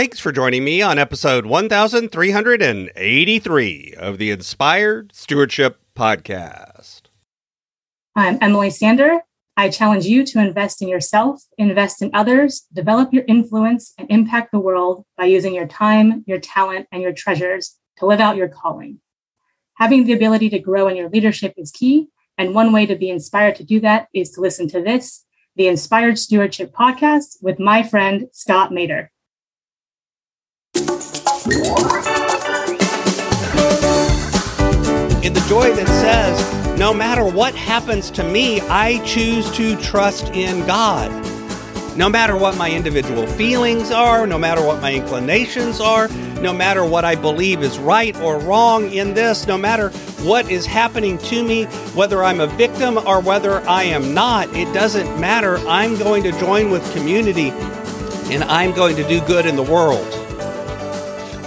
Thanks for joining me on episode 1383 of the Inspired Stewardship Podcast. I'm Emily Sander. I challenge you to invest in yourself, invest in others, develop your influence, and impact the world by using your time, your talent, and your treasures to live out your calling. Having the ability to grow in your leadership is key. And one way to be inspired to do that is to listen to this, the Inspired Stewardship Podcast with my friend, Scott Maderer. In the joy that says, no matter what happens to me, I choose to trust in God. No matter what my individual feelings are, no matter what my inclinations are, no matter what I believe is right or wrong in this, no matter what is happening to me, whether I'm a victim or whether I am not, it doesn't matter. I'm going to join with community and I'm going to do good in the world.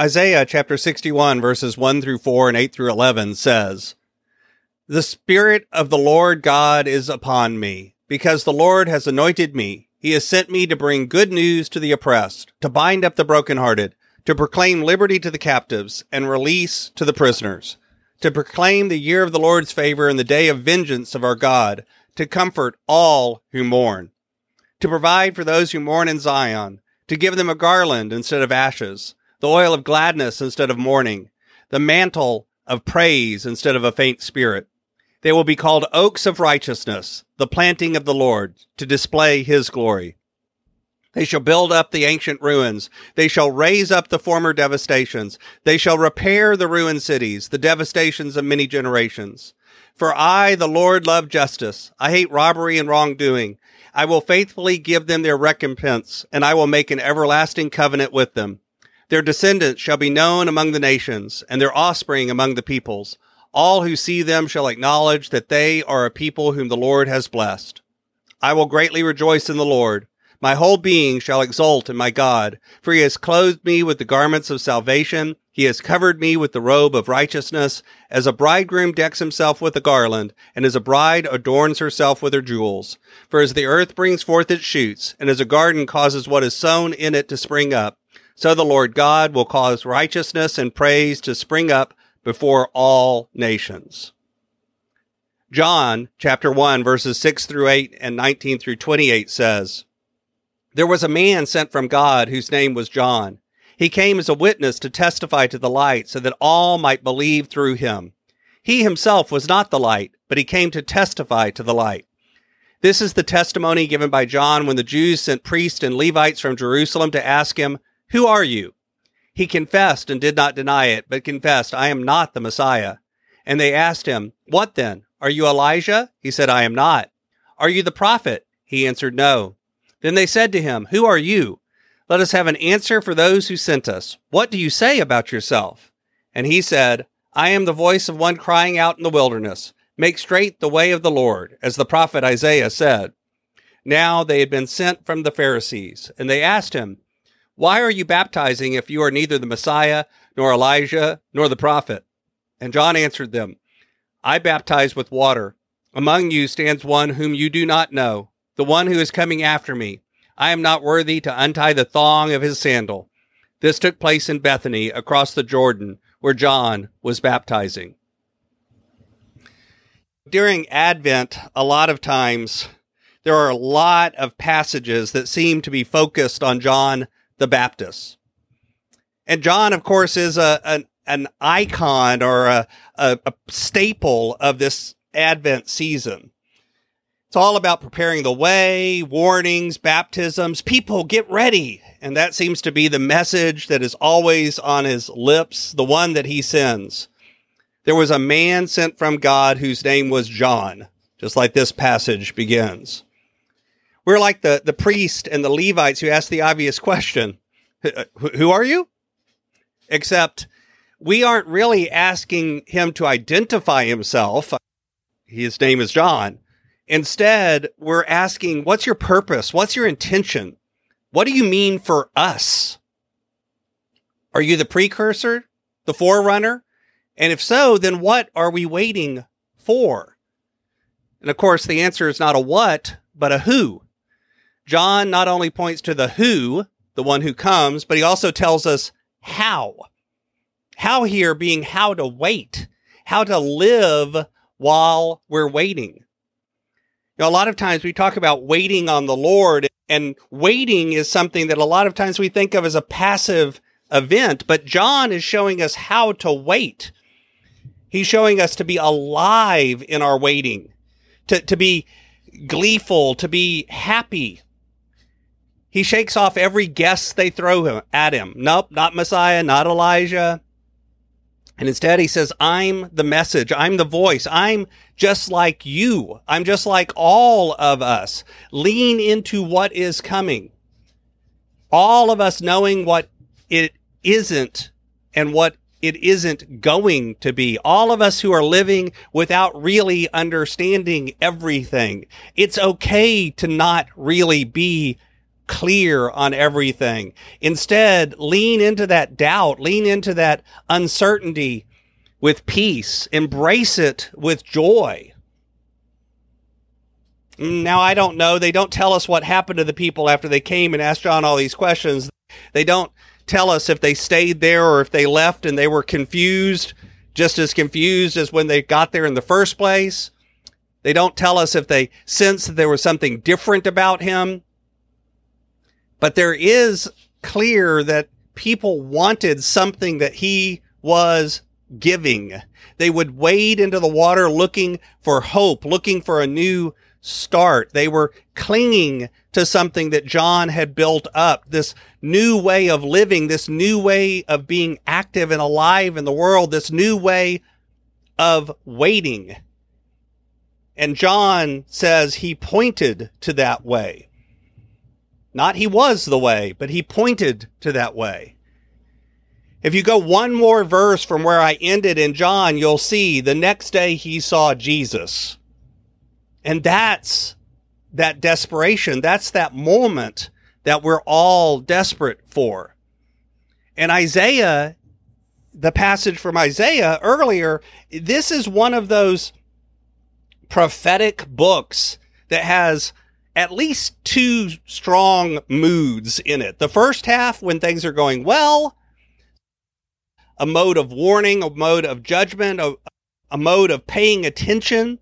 Isaiah chapter 61, verses 1 through 4 and 8 through 11 says, The Spirit of the Lord God is upon me, because the Lord has anointed me. He has sent me to bring good news to the oppressed, to bind up the brokenhearted, to proclaim liberty to the captives, and release to the prisoners, to proclaim the year of the Lord's favor and the day of vengeance of our God, to comfort all who mourn, to provide for those who mourn in Zion, to give them a garland instead of ashes the oil of gladness instead of mourning, the mantle of praise instead of a faint spirit. They will be called oaks of righteousness, the planting of the Lord, to display his glory. They shall build up the ancient ruins. They shall raise up the former devastations. They shall repair the ruined cities, the devastations of many generations. For I, the Lord, love justice. I hate robbery and wrongdoing. I will faithfully give them their recompense, and I will make an everlasting covenant with them. Their descendants shall be known among the nations, and their offspring among the peoples. All who see them shall acknowledge that they are a people whom the Lord has blessed. I will greatly rejoice in the Lord. My whole being shall exult in my God, for he has clothed me with the garments of salvation. He has covered me with the robe of righteousness, as a bridegroom decks himself with a garland, and as a bride adorns herself with her jewels. For as the earth brings forth its shoots, and as a garden causes what is sown in it to spring up, so the Lord God will cause righteousness and praise to spring up before all nations. John chapter 1 verses 6 through 8 and 19 through 28 says, There was a man sent from God whose name was John. He came as a witness to testify to the light so that all might believe through him. He himself was not the light, but he came to testify to the light. This is the testimony given by John when the Jews sent priests and Levites from Jerusalem to ask him, who are you? He confessed and did not deny it, but confessed, I am not the Messiah. And they asked him, What then? Are you Elijah? He said, I am not. Are you the prophet? He answered, No. Then they said to him, Who are you? Let us have an answer for those who sent us. What do you say about yourself? And he said, I am the voice of one crying out in the wilderness, Make straight the way of the Lord, as the prophet Isaiah said. Now they had been sent from the Pharisees, and they asked him, why are you baptizing if you are neither the Messiah, nor Elijah, nor the prophet? And John answered them, I baptize with water. Among you stands one whom you do not know, the one who is coming after me. I am not worthy to untie the thong of his sandal. This took place in Bethany across the Jordan, where John was baptizing. During Advent, a lot of times, there are a lot of passages that seem to be focused on John the Baptist. And John, of course, is a, an, an icon or a, a, a staple of this Advent season. It's all about preparing the way, warnings, baptisms. People get ready. And that seems to be the message that is always on his lips, the one that he sends. There was a man sent from God whose name was John, just like this passage begins. We're like the, the priest and the Levites who ask the obvious question uh, Who are you? Except we aren't really asking him to identify himself. His name is John. Instead, we're asking, what's your purpose? What's your intention? What do you mean for us? Are you the precursor, the forerunner? And if so, then what are we waiting for? And of course, the answer is not a what, but a who. John not only points to the who, the one who comes, but he also tells us how. How here being how to wait, how to live while we're waiting. Know, a lot of times we talk about waiting on the Lord, and waiting is something that a lot of times we think of as a passive event, but John is showing us how to wait. He's showing us to be alive in our waiting, to, to be gleeful, to be happy. He shakes off every guess they throw at him. Nope, not Messiah, not Elijah. And instead he says, I'm the message. I'm the voice. I'm just like you. I'm just like all of us. Lean into what is coming. All of us knowing what it isn't and what it isn't going to be. All of us who are living without really understanding everything. It's okay to not really be clear on everything. Instead, lean into that doubt, lean into that uncertainty with peace, embrace it with joy. Now, I don't know. They don't tell us what happened to the people after they came and asked John all these questions. They don't tell us if they stayed there or if they left and they were confused, just as confused as when they got there in the first place. They don't tell us if they sensed that there was something different about him. But there is clear that people wanted something that he was giving. They would wade into the water looking for hope, looking for a new start. They were clinging to something that John had built up, this new way of living, this new way of being active and alive in the world, this new way of waiting. And John says he pointed to that way. Not he was the way, but he pointed to that way. If you go one more verse from where I ended in John, you'll see the next day he saw Jesus. And that's that desperation. That's that moment that we're all desperate for. And Isaiah, the passage from Isaiah earlier, this is one of those prophetic books that has at least two strong moods in it. The first half, when things are going well, a mode of warning, a mode of judgment, a, a mode of paying attention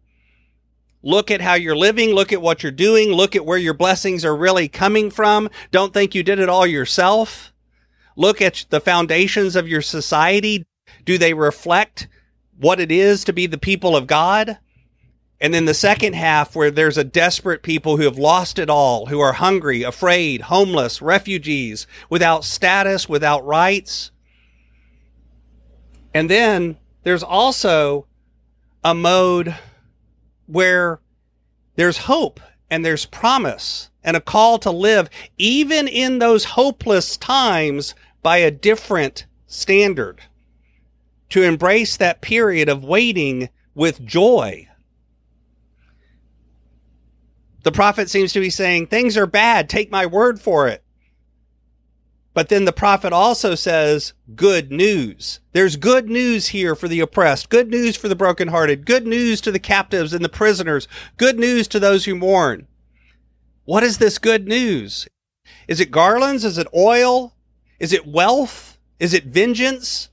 Look at how you're living. Look at what you're doing. Look at where your blessings are really coming from. Don't think you did it all yourself. Look at the foundations of your society. Do they reflect what it is to be the people of God? And then the second half, where there's a desperate people who have lost it all, who are hungry, afraid, homeless, refugees, without status, without rights. And then there's also a mode where there's hope and there's promise and a call to live even in those hopeless times by a different standard. To embrace that period of waiting with joy. The prophet seems to be saying, things are bad. Take my word for it. But then the prophet also says good news. There's good news here for the oppressed, good news for the brokenhearted, good news to the captives and the prisoners, good news to those who mourn. What is this good news? Is it garlands? Is it oil? Is it wealth? Is it vengeance?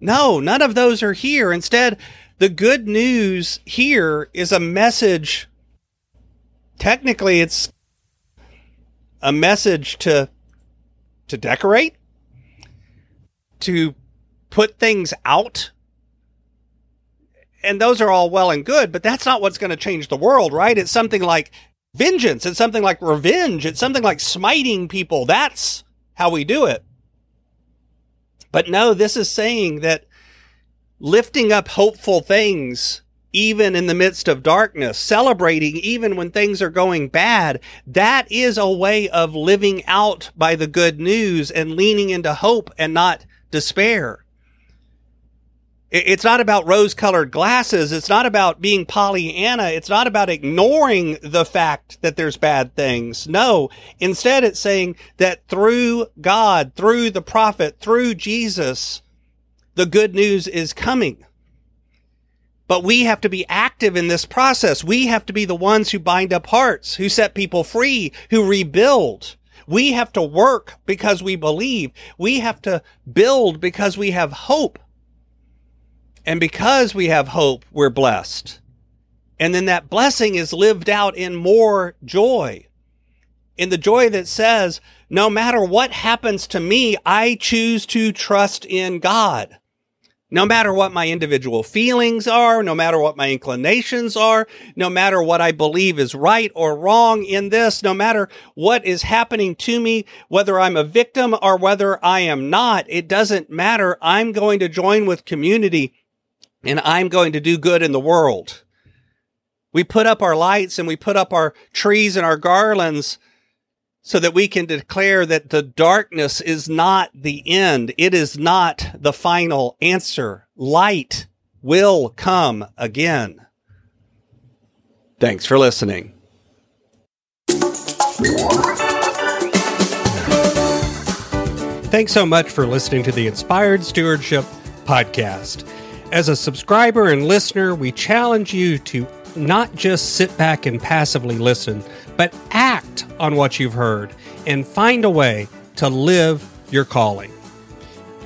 No, none of those are here. Instead, the good news here is a message. Technically, it's a message to to decorate, to put things out. And those are all well and good, but that's not what's going to change the world, right? It's something like vengeance. It's something like revenge. It's something like smiting people. That's how we do it. But no, this is saying that lifting up hopeful things even in the midst of darkness, celebrating even when things are going bad. That is a way of living out by the good news and leaning into hope and not despair. It's not about rose colored glasses. It's not about being Pollyanna. It's not about ignoring the fact that there's bad things. No, instead it's saying that through God, through the prophet, through Jesus, the good news is coming. But we have to be active in this process. We have to be the ones who bind up hearts, who set people free, who rebuild. We have to work because we believe. We have to build because we have hope. And because we have hope, we're blessed. And then that blessing is lived out in more joy. In the joy that says, no matter what happens to me, I choose to trust in God. No matter what my individual feelings are, no matter what my inclinations are, no matter what I believe is right or wrong in this, no matter what is happening to me, whether I'm a victim or whether I am not, it doesn't matter. I'm going to join with community and I'm going to do good in the world. We put up our lights and we put up our trees and our garlands so that we can declare that the darkness is not the end. It is not the final answer. Light will come again. Thanks for listening. Thanks so much for listening to the Inspired Stewardship Podcast. As a subscriber and listener, we challenge you to not just sit back and passively listen, but act on what you've heard and find a way to live your calling.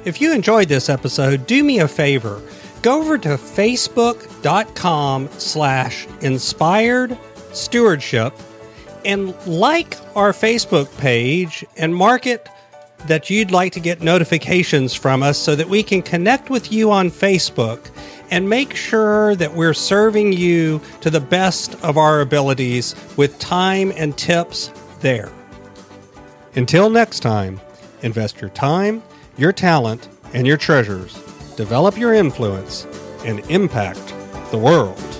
If you enjoyed this episode, do me a favor. Go over to facebook.com slash inspired stewardship and like our Facebook page and mark it that you'd like to get notifications from us so that we can connect with you on Facebook and make sure that we're serving you to the best of our abilities with time and tips there. Until next time, invest your time, your talent, and your treasures, develop your influence, and impact the world.